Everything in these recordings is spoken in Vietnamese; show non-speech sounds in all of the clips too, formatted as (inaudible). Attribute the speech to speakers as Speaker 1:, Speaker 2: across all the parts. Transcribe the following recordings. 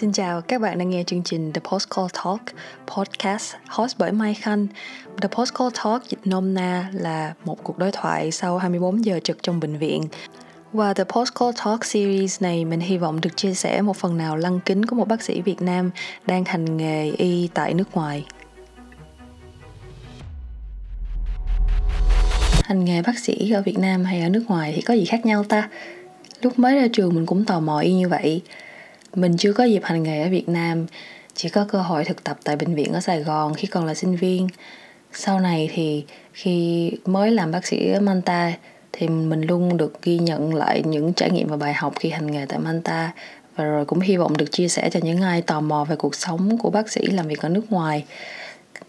Speaker 1: Xin chào, các bạn đang nghe chương trình The Postcall Talk, podcast host bởi Mai Khanh. The Postcall Talk dịch nôm na là một cuộc đối thoại sau 24 giờ trực trong bệnh viện. và The Postcall Talk series này, mình hy vọng được chia sẻ một phần nào lăng kính của một bác sĩ Việt Nam đang hành nghề y tại nước ngoài. Hành nghề bác sĩ ở Việt Nam hay ở nước ngoài thì có gì khác nhau ta? Lúc mới ra trường mình cũng tò mò y như vậy mình chưa có dịp hành nghề ở Việt Nam, chỉ có cơ hội thực tập tại bệnh viện ở Sài Gòn khi còn là sinh viên. Sau này thì khi mới làm bác sĩ ở Manta thì mình luôn được ghi nhận lại những trải nghiệm và bài học khi hành nghề tại Manta và rồi cũng hy vọng được chia sẻ cho những ai tò mò về cuộc sống của bác sĩ làm việc ở nước ngoài.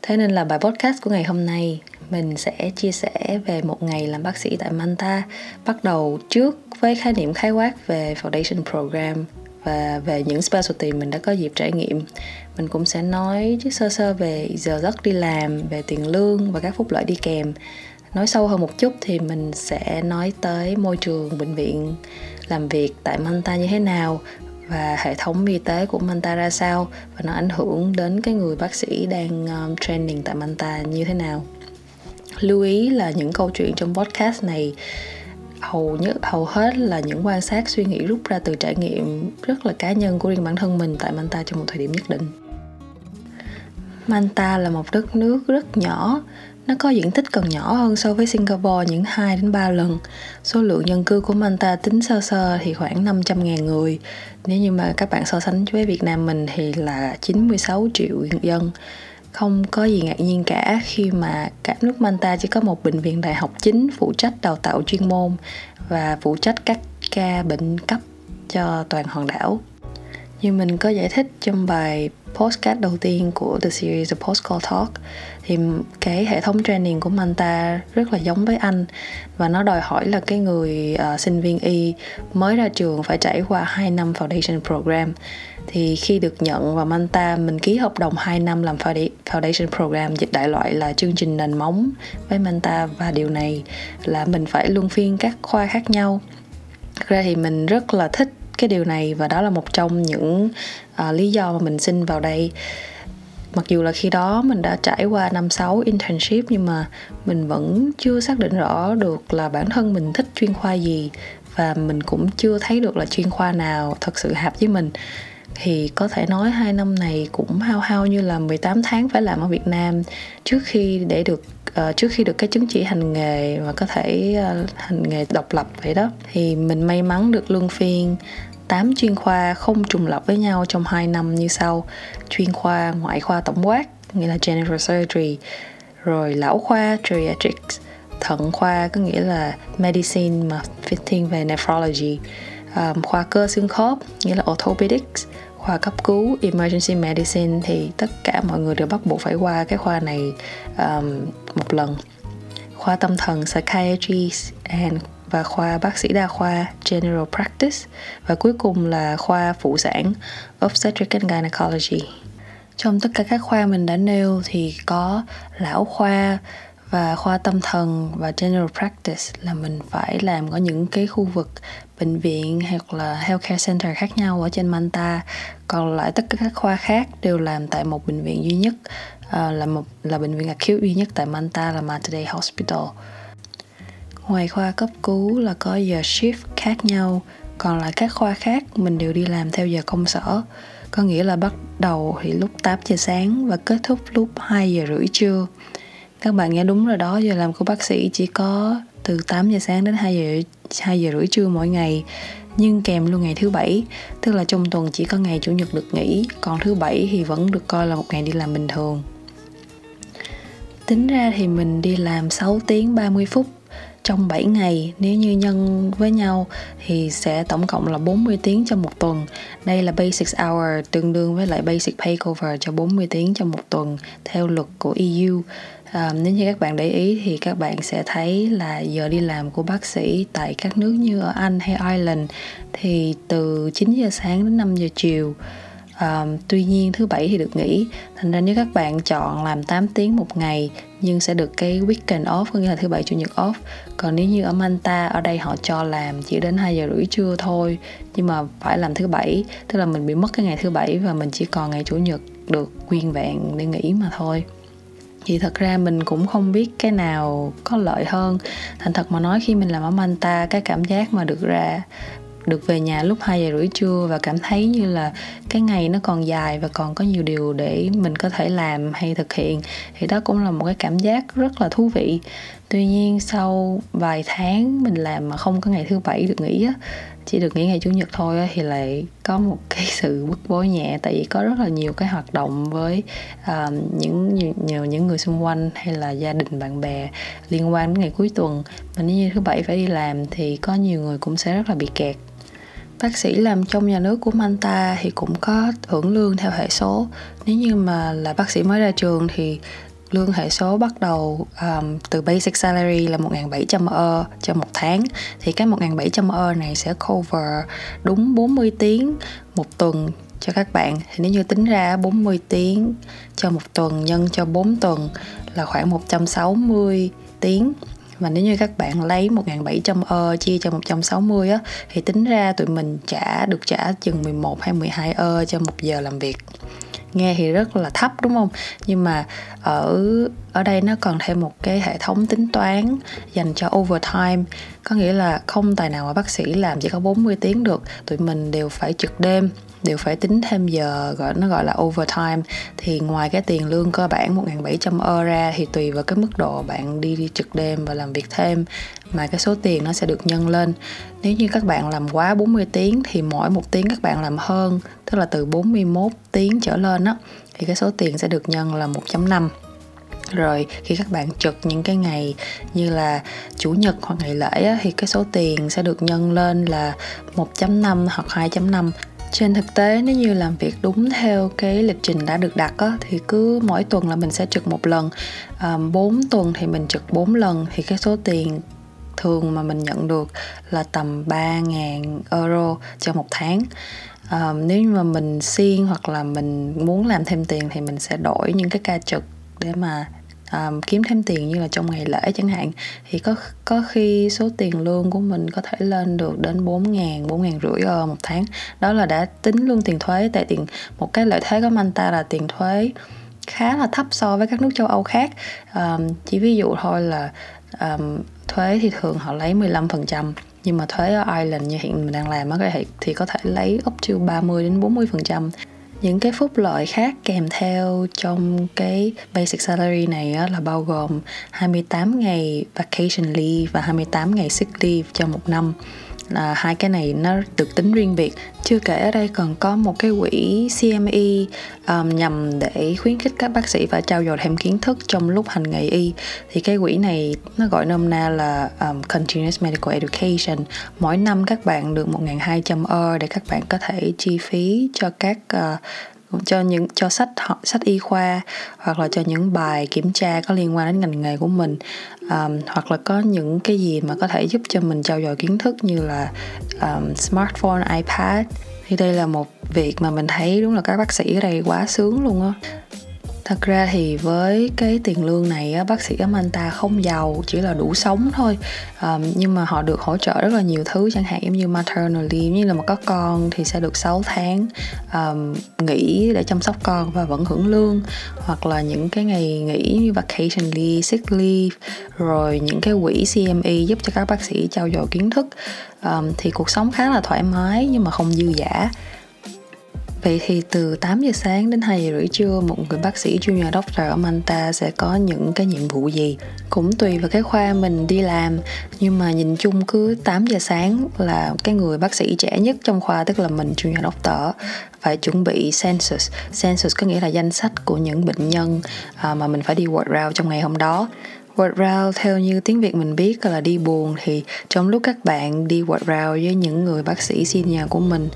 Speaker 1: Thế nên là bài podcast của ngày hôm nay mình sẽ chia sẻ về một ngày làm bác sĩ tại Manta, bắt đầu trước với khái niệm khái quát về Foundation Program và về những specialty mình đã có dịp trải nghiệm mình cũng sẽ nói chứ sơ sơ về giờ giấc đi làm về tiền lương và các phúc lợi đi kèm. Nói sâu hơn một chút thì mình sẽ nói tới môi trường bệnh viện làm việc tại Manta như thế nào và hệ thống y tế của Manta ra sao và nó ảnh hưởng đến cái người bác sĩ đang um, training tại Manta như thế nào. Lưu ý là những câu chuyện trong podcast này hầu nhất hầu hết là những quan sát suy nghĩ rút ra từ trải nghiệm rất là cá nhân của riêng bản thân mình tại Manta trong một thời điểm nhất định. Manta là một đất nước rất nhỏ, nó có diện tích còn nhỏ hơn so với Singapore những 2 đến 3 lần. Số lượng dân cư của Manta tính sơ sơ thì khoảng 500.000 người. Nếu như mà các bạn so sánh với Việt Nam mình thì là 96 triệu dân không có gì ngạc nhiên cả khi mà cả nước Manta chỉ có một bệnh viện đại học chính phụ trách đào tạo chuyên môn và phụ trách các ca bệnh cấp cho toàn hòn đảo. Như mình có giải thích trong bài postcard đầu tiên của the series The Postcard Talk thì cái hệ thống training của Manta rất là giống với anh và nó đòi hỏi là cái người uh, sinh viên y mới ra trường phải trải qua 2 năm foundation program thì khi được nhận vào Manta mình ký hợp đồng 2 năm làm foundation program dịch đại loại là chương trình nền móng với Manta. Và điều này là mình phải luân phiên các khoa khác nhau. Thực ra thì mình rất là thích cái điều này và đó là một trong những uh, lý do mà mình xin vào đây. Mặc dù là khi đó mình đã trải qua năm sáu internship nhưng mà mình vẫn chưa xác định rõ được là bản thân mình thích chuyên khoa gì. Và mình cũng chưa thấy được là chuyên khoa nào thật sự hợp với mình thì có thể nói hai năm này cũng hao hao như là 18 tháng phải làm ở Việt Nam. Trước khi để được uh, trước khi được cái chứng chỉ hành nghề và có thể uh, hành nghề độc lập vậy đó thì mình may mắn được luân phiên. 8 chuyên khoa không trùng lập với nhau trong 2 năm như sau. Chuyên khoa ngoại khoa tổng quát nghĩa là general surgery rồi lão khoa geriatrics thận khoa có nghĩa là medicine mà fitting về nephrology. Um, khoa cơ xương khớp nghĩa là orthopedics khoa cấp cứu emergency medicine thì tất cả mọi người đều bắt buộc phải qua cái khoa này um, một lần. Khoa tâm thần psychiatry and và khoa bác sĩ đa khoa general practice. Và cuối cùng là khoa phụ sản obstetric and gynecology. Trong tất cả các khoa mình đã nêu thì có lão khoa và khoa tâm thần và general practice là mình phải làm ở những cái khu vực bệnh viện hoặc là healthcare center khác nhau ở trên Manta. Còn lại tất cả các khoa khác đều làm tại một bệnh viện duy nhất à, là một là bệnh viện acute duy nhất tại Manta là Mater Hospital. Ngoài khoa cấp cứu là có giờ shift khác nhau còn lại các khoa khác mình đều đi làm theo giờ công sở. Có nghĩa là bắt đầu thì lúc 8 giờ sáng và kết thúc lúc 2 giờ rưỡi trưa. Các bạn nghe đúng rồi đó giờ làm của bác sĩ chỉ có từ 8 giờ sáng đến 2 giờ 2 giờ rưỡi trưa mỗi ngày, nhưng kèm luôn ngày thứ bảy tức là trong tuần chỉ có ngày chủ nhật được nghỉ, còn thứ bảy thì vẫn được coi là một ngày đi làm bình thường tính ra thì mình đi làm 6 tiếng 30 phút trong 7 ngày nếu như nhân với nhau thì sẽ tổng cộng là 40 tiếng trong một tuần. Đây là basic hour, tương đương với lại basic pay cover cho 40 tiếng trong một tuần, theo luật của EU. À, nếu như các bạn để ý thì các bạn sẽ thấy là giờ đi làm của bác sĩ tại các nước như ở Anh hay Ireland thì từ 9 giờ sáng đến 5 giờ chiều à, tuy nhiên thứ bảy thì được nghỉ. Thành ra nếu các bạn chọn làm 8 tiếng một ngày nhưng sẽ được cái weekend off có nghĩa là thứ bảy chủ nhật off. Còn nếu như ở Manta ở đây họ cho làm chỉ đến 2 giờ rưỡi trưa thôi nhưng mà phải làm thứ bảy tức là mình bị mất cái ngày thứ bảy và mình chỉ còn ngày chủ nhật được nguyên vẹn để nghỉ mà thôi thì thật ra mình cũng không biết cái nào có lợi hơn. Thành thật mà nói, khi mình làm ở Manta, cái cảm giác mà được ra, được về nhà lúc 2 giờ rưỡi trưa và cảm thấy như là cái ngày nó còn dài và còn có nhiều điều để mình có thể làm hay thực hiện, thì đó cũng là một cái cảm giác rất là thú vị. Tuy nhiên sau vài tháng mình làm mà không có ngày thứ bảy được nghỉ á chỉ được nghỉ ngày chủ nhật thôi thì lại có một cái (laughs) sự bức bối nhẹ. Tại vì có rất là nhiều cái hoạt động với uh, những nhiều những người xung quanh hay là gia đình bạn bè liên quan đến ngày cuối tuần. Mà nếu như thứ bảy phải đi làm thì có nhiều người cũng sẽ rất là bị kẹt. Bác sĩ làm trong nhà nước của Manta thì cũng có hưởng lương theo hệ số. Nếu như mà là bác sĩ mới ra trường thì lương hệ số bắt đầu um, từ basic salary là 1.700 euro cho một tháng. Thì cái 1.700 euro này sẽ cover đúng 40 tiếng một tuần cho các bạn. Thì nếu như tính ra 40 tiếng cho một tuần nhân cho 4 tuần là khoảng 160 tiếng. Và nếu như các bạn lấy 1.700 euro chia cho 160 á thì tính ra tụi mình trả được trả chừng 11 hay 12 ơ e cho một giờ làm việc nghe thì rất là thấp, đúng không? Nhưng mà ở ở đây nó còn thêm một cái hệ thống tính toán dành cho overtime. Có nghĩa là không tài nào mà bác sĩ làm chỉ có 40 tiếng được, tụi mình đều phải trực đêm đều phải tính thêm giờ gọi nó gọi là overtime. Thì ngoài cái tiền lương cơ bản 1.700 euro ra thì tùy vào cái mức độ bạn đi, đi trực đêm và làm việc thêm mà cái số tiền nó sẽ được nhân lên. Nếu như các bạn làm quá 40 tiếng thì mỗi một tiếng các bạn làm hơn tức là từ 41 tiếng trở lên á thì cái số tiền sẽ được nhân là 1.5 rồi khi các bạn trực những cái ngày như là chủ nhật hoặc ngày lễ á, thì cái số tiền sẽ được nhân lên là 1.5 hoặc 2.5 trên thực tế nếu như làm việc đúng theo cái lịch trình đã được đặt á, thì cứ mỗi tuần là mình sẽ trực một lần. À, 4 tuần thì mình trực 4 lần thì cái số tiền thường mà mình nhận được là tầm 3.000 euro cho một tháng. À, nếu như mà mình xiên hoặc là mình muốn làm thêm tiền thì mình sẽ đổi những cái ca trực để mà um, kiếm thêm tiền như là trong ngày lễ chẳng hạn thì có có khi số tiền lương của mình có thể lên được đến bốn ngàn bốn ngàn rưỡi ờ, một tháng. Đó là đã tính luôn tiền thuế tại tiền một cái lợi thế của Manta là tiền thuế khá là thấp so với các nước châu Âu khác. Um, chỉ ví dụ thôi là um, thuế thì thường họ lấy 15% nhưng mà thuế ở Ireland như hiện mình đang làm thì, thì có thể lấy up to 30 đến 40 phần trăm những cái phúc lợi khác kèm theo trong cái basic salary này á, là bao gồm 28 ngày vacation leave và 28 ngày sick leave cho một năm là hai cái này nó được tính riêng biệt. Chưa kể ở đây còn có một cái quỹ CME um, nhằm để khuyến khích các bác sĩ và trao dồi thêm kiến thức trong lúc hành nghề y. Thì cái quỹ này nó gọi nôm na là um, Continuous Medical Education. Mỗi năm các bạn được 1.200 euro để các bạn có thể chi phí cho các uh, cho những cho sách sách y khoa hoặc là cho những bài kiểm tra có liên quan đến ngành nghề của mình. Um, hoặc là có những cái gì mà có thể giúp cho mình trau dồi kiến thức như là um, smartphone ipad. Thì đây là một việc mà mình thấy đúng là các bác sĩ ở đây quá sướng luôn á thật ra thì với cái tiền lương này á, bác sĩ ở Manta không giàu chỉ là đủ sống thôi. Um, nhưng mà họ được hỗ trợ rất là nhiều thứ chẳng hạn giống như maternal leave như là một có con thì sẽ được 6 tháng um, nghỉ để chăm sóc con và vẫn hưởng lương. Hoặc là những cái ngày nghỉ như vacation leave, sick leave rồi những cái quỹ CME giúp cho các bác sĩ trao dồi kiến thức. Um, thì cuộc sống khá là thoải mái nhưng mà không dư giả Vậy thì từ 8 giờ sáng đến 2 giờ rưỡi trưa, một người bác sĩ junior doctor ở Manta sẽ có những cái nhiệm vụ gì? Cũng tùy vào cái khoa mình đi làm, nhưng mà nhìn chung cứ 8 giờ sáng là cái người bác sĩ trẻ nhất trong khoa, tức là mình junior doctor, phải chuẩn bị census. Census có nghĩa là danh sách của những bệnh nhân à, mà mình phải đi ward round trong ngày hôm đó. Word round, theo như tiếng Việt mình biết là đi buồn thì trong lúc các bạn đi word round với những người bác sĩ senior của mình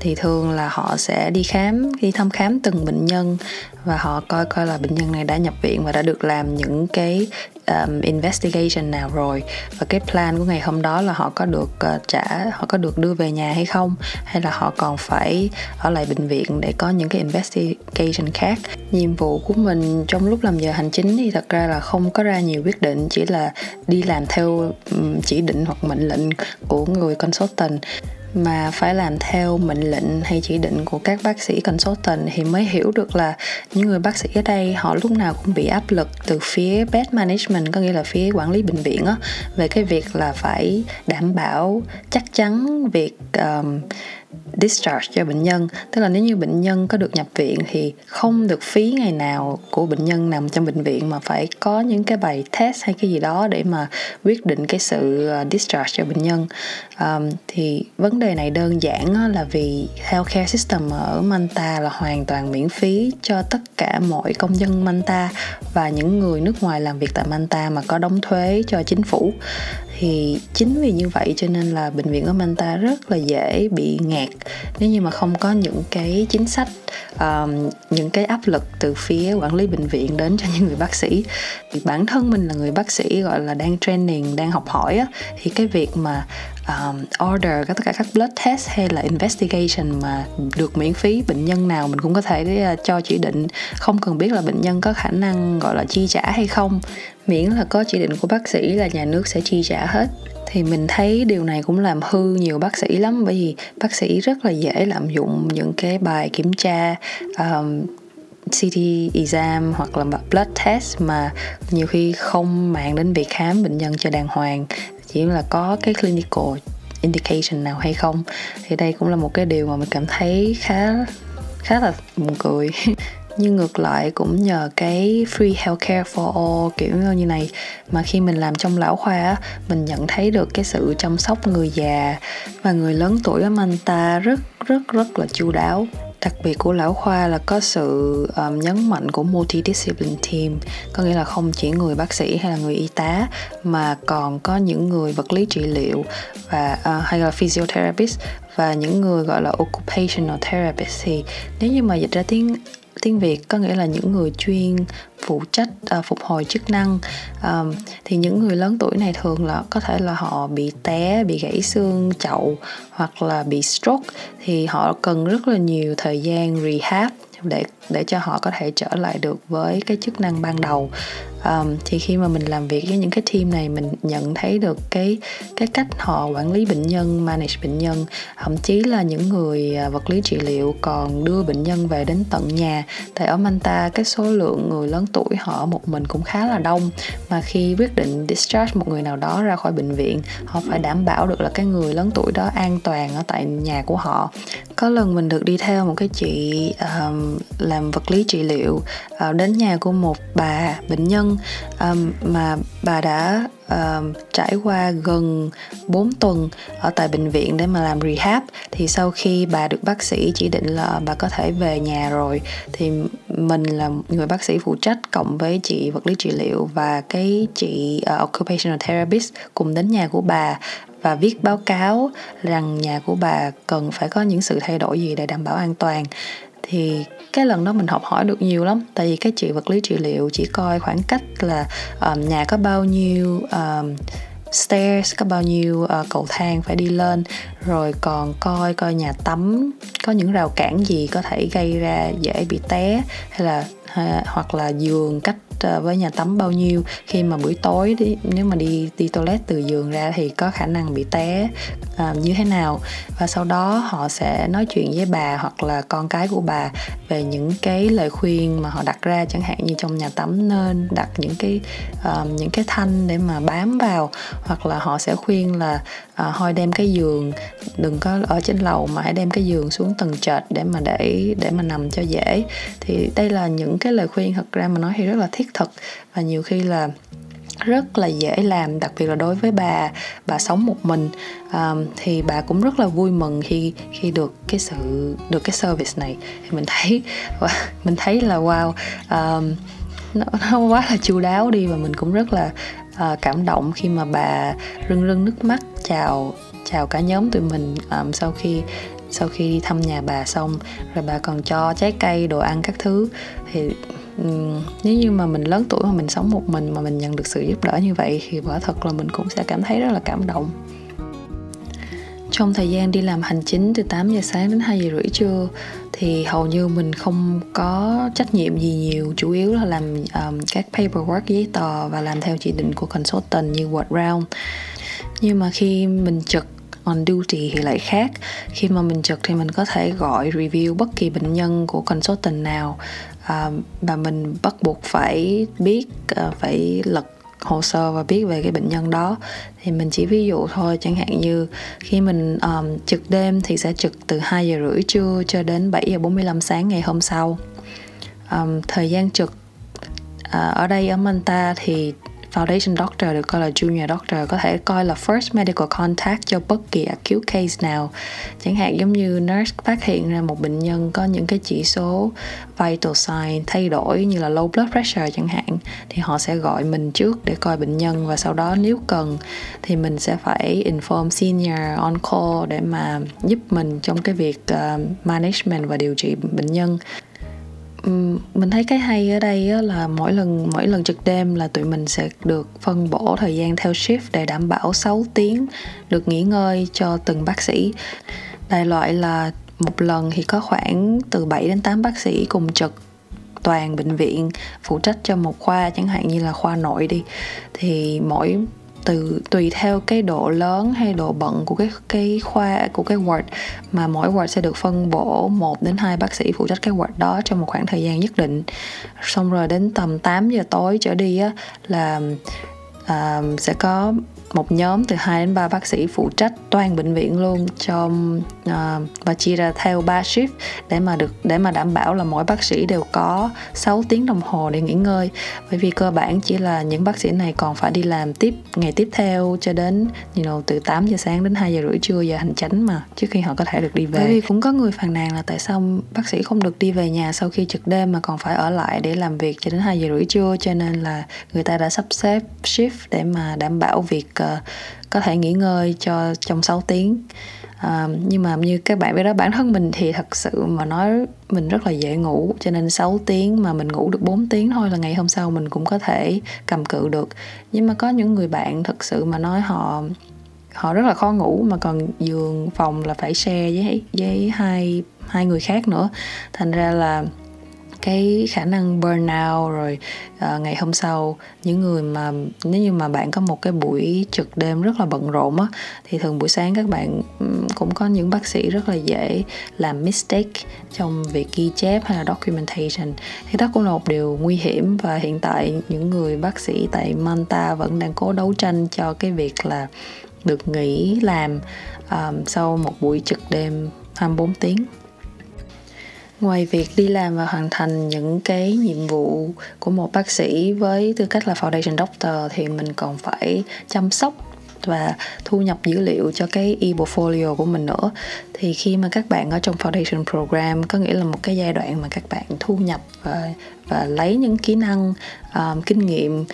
Speaker 1: thì thường là họ sẽ đi khám đi thăm khám từng bệnh nhân và họ coi coi là bệnh nhân này đã nhập viện và đã được làm những cái um, investigation nào rồi. Và cái plan của ngày hôm đó là họ có được uh, trả họ có được đưa về nhà hay không hay là họ còn phải ở lại bệnh viện để có những cái investigation khác. Nhiệm vụ của mình trong lúc làm giờ hành chính thì thật ra là không có ra nhiều quyết định chỉ là đi làm theo chỉ định hoặc mệnh lệnh của người consultant mà phải làm theo mệnh lệnh hay chỉ định của các bác sĩ consultant thì mới hiểu được là những người bác sĩ ở đây họ lúc nào cũng bị áp lực từ phía bed management có nghĩa là phía quản lý bệnh viện á về cái việc là phải đảm bảo chắc chắn việc um, discharge cho bệnh nhân. Tức là nếu như bệnh nhân có được nhập viện thì không được phí ngày nào của bệnh nhân nằm trong bệnh viện mà phải có những cái bài test hay cái gì đó để mà quyết định cái sự ờ, discharge cho bệnh nhân. Um, thì vấn đề này đơn giản là vì healthcare system ở Manta là hoàn toàn miễn phí cho tất cả mọi công dân Manta và những người nước ngoài làm việc tại Manta mà có đóng thuế cho chính phủ thì chính vì như vậy cho nên là bệnh viện ở Manta rất là dễ bị ngạt nếu như mà không có những cái chính sách um, những cái áp lực từ phía quản lý bệnh viện đến cho những người bác sĩ. Thì bản thân mình là người bác sĩ gọi là đang training đang học hỏi á, thì cái việc mà um, order tất cả các blood test hay là investigation mà được miễn phí bệnh nhân nào mình cũng có thể uh, cho chỉ định. Không cần biết là bệnh nhân có khả năng gọi là chi trả hay không miễn là có chỉ định của bác sĩ là nhà nước sẽ chi trả hết. Thì mình thấy điều này cũng làm hư nhiều bác sĩ lắm bởi vì bác sĩ rất là dễ lạm dụng những cái bài kiểm tra um, CT exam hoặc là blood test mà nhiều khi không mang đến việc khám bệnh nhân cho đàng hoàng. Chỉ là có cái clinical indication nào hay không. Thì đây cũng là một cái điều mà mình cảm thấy khá khá là buồn cười. (laughs) nhưng ngược lại cũng nhờ cái free healthcare for all kiểu như này mà khi mình làm trong lão khoa mình nhận thấy được cái sự chăm sóc người già và người lớn tuổi ở ta rất rất rất là chu đáo. Đặc biệt của lão khoa là có sự um, nhấn mạnh của multidiscipline team có nghĩa là không chỉ người bác sĩ hay là người y tá mà còn có những người vật lý trị liệu và uh, hay là physiotherapist và những người gọi là occupational therapist. Thì nếu như mà dịch ra tiếng tiếng việt có nghĩa là những người chuyên phụ trách uh, phục hồi chức năng. Um, thì những người lớn tuổi này thường là có thể là họ bị té bị gãy xương chậu hoặc là bị stroke. Thì họ cần rất là nhiều thời gian rehab để để cho họ có thể trở lại được với cái chức năng ban đầu um, thì khi mà mình làm việc với những cái team này mình nhận thấy được cái cái cách họ quản lý bệnh nhân manage bệnh nhân. Thậm chí là những người à, vật lý trị liệu còn đưa bệnh nhân về đến tận nhà. Tại ở Manta cái số lượng người lớn tuổi họ một mình cũng khá là đông. Mà khi quyết định discharge một người nào đó ra khỏi bệnh viện họ phải đảm bảo được là cái người lớn tuổi đó an toàn ở tại nhà của họ. Có lần mình được đi theo một cái chị um, làm vật lý trị liệu uh, đến nhà của một bà bệnh nhân um, mà bà đã um, trải qua gần 4 tuần ở tại bệnh viện để mà làm rehab thì sau khi bà được bác sĩ chỉ định là bà có thể về nhà rồi thì mình là người bác sĩ phụ trách cộng với chị vật lý trị liệu và cái chị uh, occupational therapist cùng đến nhà của bà và viết báo cáo rằng nhà của bà cần phải có những sự thay đổi gì để đảm bảo an toàn. Thì cái lần đó mình học hỏi được nhiều lắm. Tại vì cái chị vật lý trị liệu chỉ coi khoảng cách là um, nhà có bao nhiêu um, stairs có bao nhiêu uh, cầu thang phải đi lên. Rồi còn coi coi nhà tắm có những rào cản gì có thể gây ra dễ bị té hay là hay, hoặc là giường cách toilet ờ, với nhà tắm bao nhiêu. Khi mà buổi tối đi nếu mà đi đi toilet từ giường ra thì có khả năng bị té uh, như thế nào. Và sau đó họ sẽ nói chuyện với bà hoặc là con cái của bà về những cái lời khuyên mà họ đặt ra chẳng hạn như trong nhà tắm nên đặt những cái uh, những cái thanh để mà bám vào. Hoặc là họ sẽ khuyên là uh, thôi đem cái giường đừng có ở trên lầu mà hãy đem cái giường xuống tầng trệt để mà để để mà nằm cho dễ. Thì đây là những cái lời khuyên thật ra mà nói thì rất là thiết thực và nhiều khi là rất là dễ làm đặc biệt là đối với bà bà sống một mình. Um, thì bà cũng rất là vui mừng khi khi được cái sự được cái service này. Thì mình thấy (laughs) mình thấy là wow um, nó, nó quá là chu đáo đi và mình cũng rất là uh, cảm động khi mà bà rưng rưng nước mắt chào chào cả nhóm tụi mình um, sau khi sau khi đi thăm nhà bà xong rồi bà còn cho trái cây đồ ăn các thứ. Thì um, nếu như mà mình lớn tuổi mà mình sống một mình mà mình nhận được sự giúp đỡ như vậy thì quả thật là mình cũng sẽ cảm thấy rất là cảm động. Trong thời gian đi làm hành chính từ 8 giờ sáng đến 2 giờ rưỡi trưa thì hầu như mình không có trách nhiệm gì nhiều. Chủ yếu là làm um, các paperwork giấy tờ và làm theo chỉ định của consultant như word round nhưng mà khi mình trực on duty thì lại khác. Khi mà mình trực thì mình có thể gọi review bất kỳ bệnh nhân của consultant nào. À, và mình bắt buộc phải biết à, phải lật hồ sơ và biết về cái bệnh nhân đó. Thì mình chỉ ví dụ thôi chẳng hạn như khi mình um, trực đêm thì sẽ trực từ 2 giờ rưỡi trưa cho đến 7 giờ 45 sáng ngày hôm sau. Um, thời gian trực uh, ở đây ở Manta thì Foundation Doctor được coi là Junior Doctor có thể coi là First Medical Contact cho bất kỳ acute case nào. Chẳng hạn giống như nurse phát hiện ra một bệnh nhân có những cái chỉ số vital sign thay đổi như là low blood pressure chẳng hạn thì họ sẽ gọi mình trước để coi bệnh nhân và sau đó nếu cần thì mình sẽ phải inform senior on call để mà giúp mình trong cái việc uh, management và điều trị bệnh nhân mình thấy cái hay ở đây là mỗi lần mỗi lần trực đêm là tụi mình sẽ được phân bổ thời gian theo shift để đảm bảo 6 tiếng được nghỉ ngơi cho từng bác sĩ. Đại loại là một lần thì có khoảng từ 7 đến 8 bác sĩ cùng trực toàn bệnh viện phụ trách cho một khoa, chẳng hạn như là khoa nội đi thì mỗi từ tùy theo cái độ lớn hay độ bận của cái cái khoa của cái ward mà mỗi ward sẽ được phân bổ một đến hai bác sĩ phụ trách cái ward đó trong một khoảng thời gian nhất định. Xong rồi đến tầm 8 giờ tối trở đi á là à, sẽ có một nhóm từ 2 đến 3 bác sĩ phụ trách toàn bệnh viện luôn trong uh, à, và chia ra theo 3 shift để mà được để mà đảm bảo là mỗi bác sĩ đều có 6 tiếng đồng hồ để nghỉ ngơi. Bởi vì cơ bản chỉ là những bác sĩ này còn phải đi làm tiếp ngày tiếp theo cho đến you know, từ 8 giờ sáng đến 2 giờ rưỡi trưa giờ hành chánh mà trước khi họ có thể được đi về. Bởi vì cũng có người phàn nàn là tại sao bác sĩ không được đi về nhà sau khi trực đêm mà còn phải ở lại để làm việc cho đến 2 giờ rưỡi trưa cho nên là người ta đã sắp xếp shift để mà đảm bảo việc uh, có thể nghỉ ngơi cho trong 6 tiếng. À, nhưng mà như các bạn biết đó bản thân mình thì thật sự mà nói mình rất là dễ ngủ cho nên 6 tiếng mà mình ngủ được 4 tiếng thôi là ngày hôm sau mình cũng có thể cầm cự được. Nhưng mà có những người bạn thật sự mà nói họ họ rất là khó ngủ mà còn giường phòng là phải share với với hai hai người khác nữa. Thành ra là cái khả năng burnout rồi uh, ngày hôm sau những người mà nếu như mà bạn có một cái buổi trực đêm rất là bận rộn á thì thường buổi sáng các bạn cũng có những bác sĩ rất là dễ làm mistake trong việc ghi chép hay là documentation. Thì đó cũng là một điều nguy hiểm và hiện tại những người bác sĩ tại Manta vẫn đang cố đấu tranh cho cái việc là được nghỉ làm um, sau một buổi trực đêm 24 tiếng ngoài việc đi làm và hoàn thành những cái nhiệm vụ của một bác sĩ với tư cách là foundation doctor thì mình còn phải chăm sóc và thu nhập dữ liệu cho cái e-portfolio của mình nữa. Thì khi mà các bạn ở trong foundation program có nghĩa là một cái giai đoạn mà các bạn thu nhập và và lấy những kỹ năng um, kinh nghiệm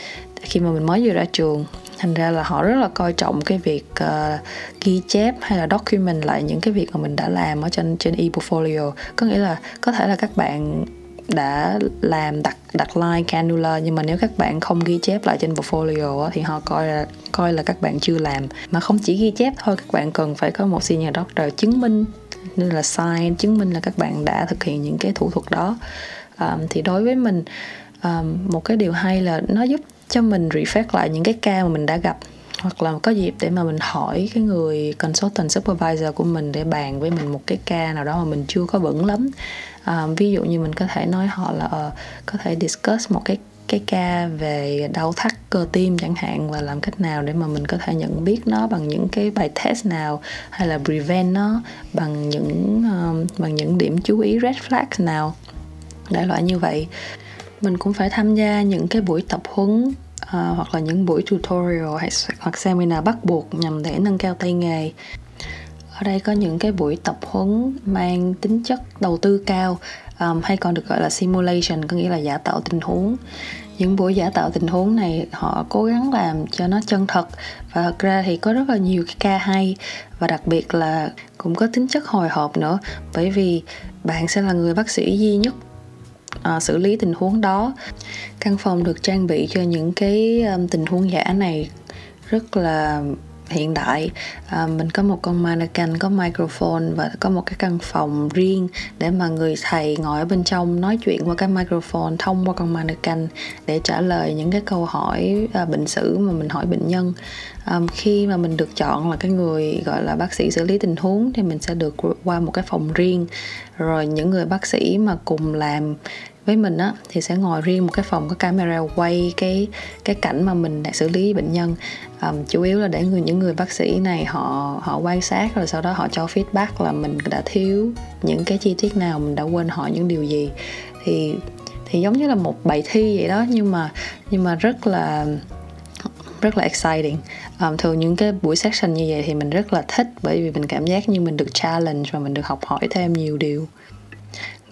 Speaker 1: khi mà mình mới vừa ra trường thành ra là họ rất là coi trọng cái việc uh, ghi chép hay là document lại những cái việc mà mình đã làm ở trên trên e-portfolio. Có nghĩa là có thể là các bạn đã làm đặt đặt line cannula nhưng mà nếu các bạn không ghi chép lại trên portfolio thì họ coi là coi là các bạn chưa làm. Mà không chỉ ghi chép thôi các bạn cần phải có một senior doctor chứng minh nên là sign chứng minh là các bạn đã thực hiện những cái thủ thuật đó. Um, thì đối với mình um, một cái điều hay là nó giúp cho mình reflect lại những cái ca mà mình đã gặp. Hoặc là có dịp để mà mình hỏi cái người consultant supervisor của mình để bàn với mình một cái ca nào đó mà mình chưa có vững lắm. À, ví dụ như mình có thể nói họ là uh, có thể discuss một cái cái ca về đau thắt cơ tim chẳng hạn và làm cách nào để mà mình có thể nhận biết nó bằng những cái bài test nào hay là prevent nó bằng những uh, bằng những điểm chú ý red flag nào. Đại loại như vậy mình cũng phải tham gia những cái buổi tập huấn uh, hoặc là những buổi tutorial hay hoặc seminar bắt buộc nhằm để nâng cao tay nghề. Ở đây có những cái buổi tập huấn mang tính chất đầu tư cao um, hay còn được gọi là simulation có nghĩa là giả tạo tình huống. Những buổi giả tạo tình huống này họ cố gắng làm cho nó chân thật và thật ra thì có rất là nhiều cái ca hay và đặc biệt là cũng có tính chất hồi hộp nữa bởi vì bạn sẽ là người bác sĩ duy nhất uh, xử lý tình huống đó. Căn phòng được trang bị cho những cái um, tình huống giả này rất là hiện đại. À, mình có một con mannequin có microphone và có một cái căn phòng riêng để mà người thầy ngồi ở bên trong nói chuyện qua cái microphone thông qua con mannequin để trả lời những cái câu hỏi à, bệnh sử mà mình hỏi bệnh nhân. À, khi mà mình được chọn là cái người gọi là bác sĩ xử lý tình huống thì mình sẽ được qua một cái phòng riêng. Rồi những người bác sĩ mà cùng làm với mình á thì sẽ ngồi riêng một cái phòng có camera quay cái cái cảnh mà mình đã xử lý bệnh nhân. Um, chủ yếu là để người những người bác sĩ này họ họ quan sát rồi sau đó họ cho feedback là mình đã thiếu những cái chi tiết nào mình đã quên hỏi những điều gì. Thì thì giống như là một bài thi vậy đó nhưng mà nhưng mà rất là rất là exciting. Um, thường những cái buổi session như vậy thì mình rất là thích bởi vì mình cảm giác như mình được challenge và mình được học hỏi thêm nhiều điều.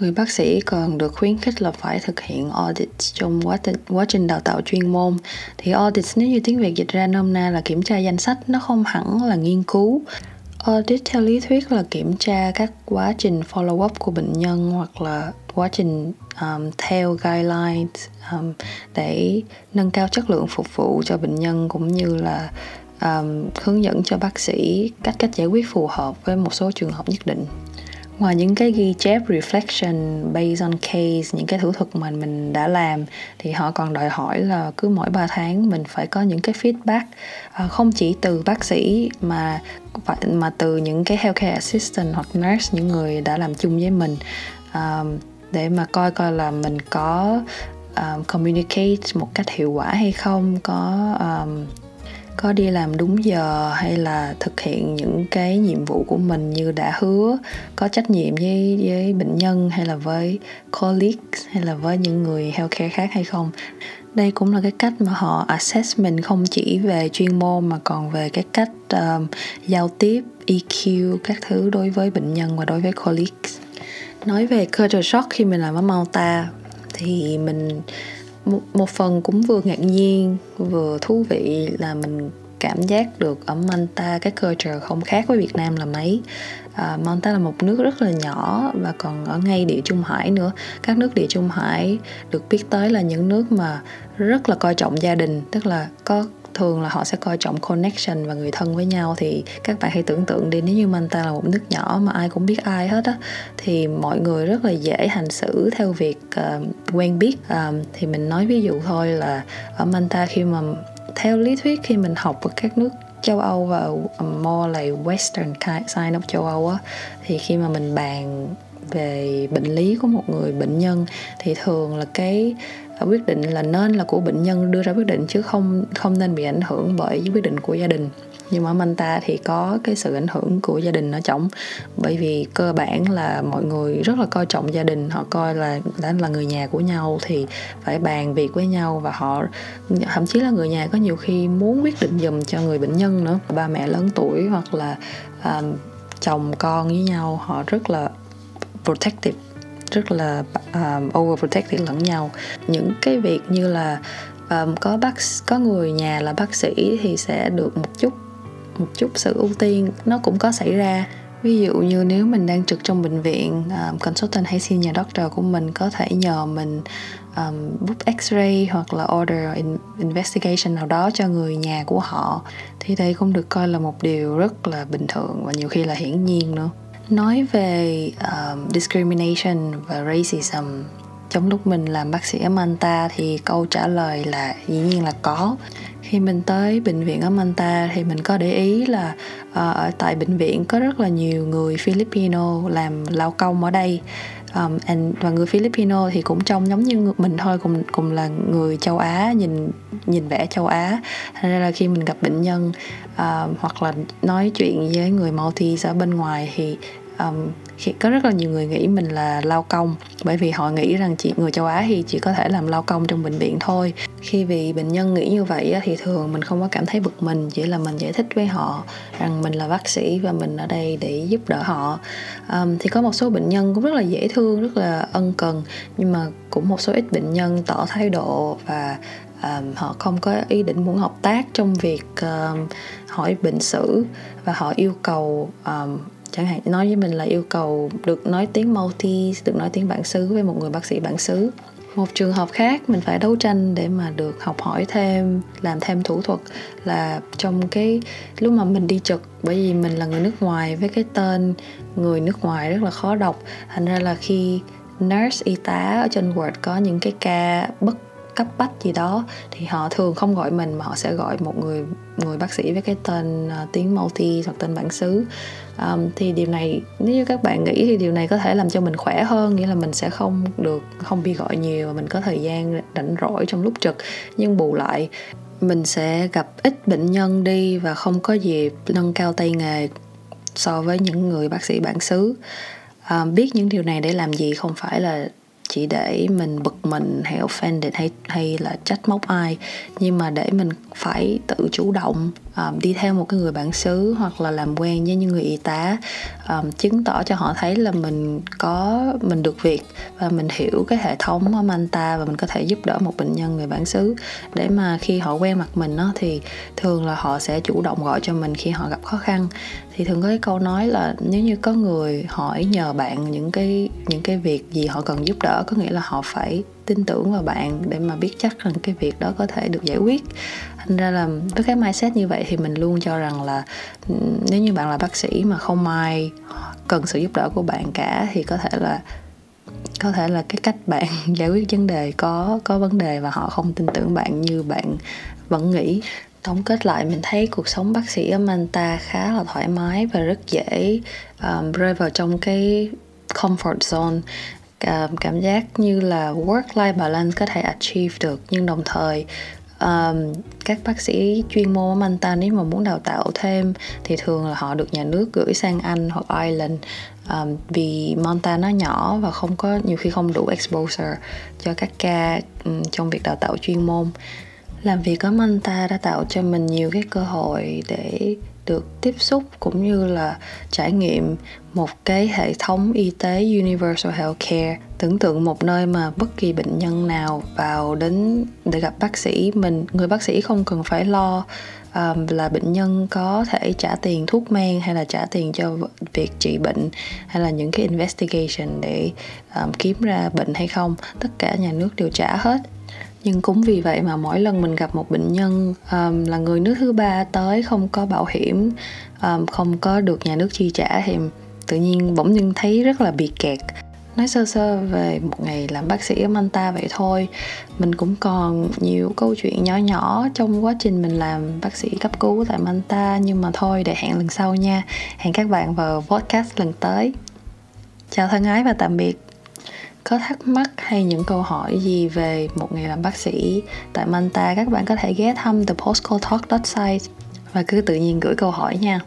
Speaker 1: Người bác sĩ còn được khuyến khích là phải thực hiện audit trong quá trình, quá trình đào tạo chuyên môn. Thì audit nếu như tiếng Việt dịch ra nôm na là kiểm tra danh sách, nó không hẳn là nghiên cứu. Audit theo lý thuyết là kiểm tra các quá trình follow up của bệnh nhân hoặc là quá trình um, theo guidelines um, để nâng cao chất lượng phục vụ cho bệnh nhân cũng như là um, hướng dẫn cho bác sĩ cách cách giải quyết phù hợp với một số trường hợp nhất định ngoài những cái ghi chép reflection based on case những cái thủ thuật mà mình đã làm thì họ còn đòi hỏi là cứ mỗi 3 tháng mình phải có những cái feedback. À, không chỉ từ bác sĩ mà mà từ những cái healthcare assistant hoặc nurse những người đã làm chung với mình à, để mà coi coi là mình có um, communicate một cách hiệu quả hay không có um, có đi làm đúng giờ hay là thực hiện những cái nhiệm vụ của mình như đã hứa có trách nhiệm với với bệnh nhân hay là với colleagues hay là với những người healthcare khác hay không? Đây cũng là cái cách mà họ assess mình không chỉ về chuyên môn mà còn về cái cách um, giao tiếp EQ các thứ đối với bệnh nhân và đối với colleagues. Nói về culture shock khi mình làm ở Malta thì mình một, một phần cũng vừa ngạc nhiên vừa thú vị là mình cảm giác được ở Malta cái culture không khác với Việt Nam là mấy. À, Malta là một nước rất là nhỏ và còn ở ngay địa trung hải nữa. Các nước địa trung hải được biết tới là những nước mà rất là coi trọng gia đình tức là có thường là họ sẽ coi trọng connection và người thân với nhau. Thì các bạn hãy tưởng tượng đi nếu như Malta là một nước nhỏ mà ai cũng biết ai hết á thì mọi người rất là dễ hành xử theo việc uh, quen biết. Uh, thì mình nói ví dụ thôi là ở Malta khi mà theo lý thuyết khi mình học ở các nước châu Âu và more like western side of châu Âu á thì khi mà mình bàn về bệnh lý của một người bệnh nhân thì thường là cái quyết định là nên là của bệnh nhân đưa ra quyết định chứ không không nên bị ảnh hưởng bởi quyết định của gia đình. Nhưng mà ở ta thì có cái sự ảnh hưởng của gia đình ở trọng bởi vì cơ bản là mọi người rất là coi trọng gia đình họ coi là đã là người nhà của nhau thì phải bàn việc với nhau và họ thậm chí là người nhà có nhiều khi muốn quyết định dùm cho người bệnh nhân nữa. Ba mẹ lớn tuổi hoặc là um, chồng con với nhau họ rất là protective rất là um, overprotective lẫn nhau. Những cái việc như là um, có bác có người nhà là bác sĩ thì sẽ được một chút một chút sự ưu tiên. Nó cũng có xảy ra. Ví dụ như nếu mình đang trực trong bệnh viện um, consultant hay senior doctor của mình có thể nhờ mình um, book x-ray hoặc là order in, investigation nào đó cho người nhà của họ thì đây cũng được coi là một điều rất là bình thường và nhiều khi là hiển nhiên nữa nói về uh, discrimination và racism trong lúc mình làm bác sĩ ở Manta thì câu trả lời là dĩ nhiên là có. Khi mình tới bệnh viện ở Manta thì mình có để ý là uh, ở tại bệnh viện có rất là nhiều người Filipino làm lao công ở đây um, and, và người Filipino thì cũng trông giống như mình thôi cùng cùng là người châu Á nhìn nhìn vẻ châu Á. Thành ra là khi mình gặp bệnh nhân uh, hoặc là nói chuyện với người Maltese ở bên ngoài thì um, Chị có rất là nhiều người nghĩ mình là lao công bởi vì họ nghĩ rằng chị người châu Á thì chỉ có thể làm lao công trong bệnh viện thôi. Khi vì bệnh nhân nghĩ như vậy thì thường mình không có cảm thấy bực mình chỉ là mình giải thích với họ rằng mình là bác sĩ và mình ở đây để giúp đỡ họ. Um, thì có một số bệnh nhân cũng rất là dễ thương rất là ân cần nhưng mà cũng một số ít bệnh nhân tỏ thái độ và um, họ không có ý định muốn hợp tác trong việc um, hỏi bệnh sử và họ yêu cầu um, chẳng hạn nói với mình là yêu cầu được nói tiếng multi được nói tiếng bản xứ với một người bác sĩ bản xứ. Một trường hợp khác, mình phải đấu tranh để mà được học hỏi thêm, làm thêm thủ thuật là trong cái lúc mà mình đi trực bởi vì mình là người nước ngoài với cái tên người nước ngoài rất là khó đọc. Thành ra là khi nurse y tá ở trên word có những cái ca bất cấp bách gì đó thì họ thường không gọi mình mà họ sẽ gọi một người người bác sĩ với cái tên uh, tiếng multi hoặc tên bản xứ. Um, thì điều này nếu như các bạn nghĩ thì điều này có thể làm cho mình khỏe hơn nghĩa là mình sẽ không được không bị gọi nhiều và mình có thời gian rảnh rỗi trong lúc trực. Nhưng bù lại mình sẽ gặp ít bệnh nhân đi và không có dịp nâng cao tay nghề so với những người bác sĩ bản xứ. À, biết những điều này để làm gì không phải là chỉ để mình bực mình hay offended hay hay là trách móc ai. Nhưng mà để mình phải tự chủ động um, đi theo một cái người bản xứ hoặc là làm quen với những người y tá um, chứng tỏ cho họ thấy là mình có mình được việc và mình hiểu cái hệ thống ở Manta và mình có thể giúp đỡ một bệnh nhân người bản xứ. Để mà khi họ quen mặt mình đó, thì thường là họ sẽ chủ động gọi cho mình khi họ gặp khó khăn thì thường có cái câu nói là nếu như có người hỏi nhờ bạn những cái những cái việc gì họ cần giúp đỡ, có nghĩa là họ phải tin tưởng vào bạn để mà biết chắc rằng cái việc đó có thể được giải quyết. Thành ra là với cái mindset như vậy thì mình luôn cho rằng là ừ, nếu như bạn là bác sĩ mà không ai cần sự giúp đỡ của bạn cả thì có thể là, có thể là cái cách bạn (laughs) giải quyết vấn đề có có vấn đề và họ không tin tưởng bạn như bạn vẫn nghĩ tổng kết lại mình thấy cuộc sống bác sĩ ở Manta khá là thoải mái và rất dễ um, rơi vào trong cái comfort zone. Um, cảm giác như là work life balance có thể achieve được nhưng đồng thời um, các bác sĩ chuyên môn ở Manta nếu mà muốn đào tạo thêm thì thường là họ được nhà nước gửi sang Anh hoặc Ireland. Um, vì Manta nó nhỏ và không có nhiều khi không đủ exposure cho các ca um, trong việc đào tạo chuyên môn làm việc ở Manta đã tạo cho mình nhiều cái cơ hội để được tiếp xúc cũng như là trải nghiệm một cái hệ thống y tế universal healthcare tưởng tượng một nơi mà bất kỳ bệnh nhân nào vào đến để gặp bác sĩ. Mình người bác sĩ không cần phải lo um, là bệnh nhân có thể trả tiền thuốc men hay là trả tiền cho việc trị bệnh hay là những cái investigation để um, kiếm ra bệnh hay không. Tất cả nhà nước đều trả hết nhưng cũng vì vậy mà mỗi lần mình gặp một bệnh nhân um, là người nước thứ ba tới không có bảo hiểm um, không có được nhà nước chi trả thì tự nhiên bỗng nhiên thấy rất là bị kẹt. Nói sơ sơ về một ngày làm bác sĩ ở Manta vậy thôi mình cũng còn nhiều câu chuyện nhỏ nhỏ trong quá trình mình làm bác sĩ cấp cứu tại Manta. Nhưng mà thôi để hẹn lần sau nha. Hẹn các bạn vào podcast lần tới. Chào thân ái và tạm biệt có thắc mắc hay những câu hỏi gì về một ngày làm bác sĩ tại Manta, các bạn có thể ghé thăm thepostcalltalk.site và cứ tự nhiên gửi câu hỏi nha.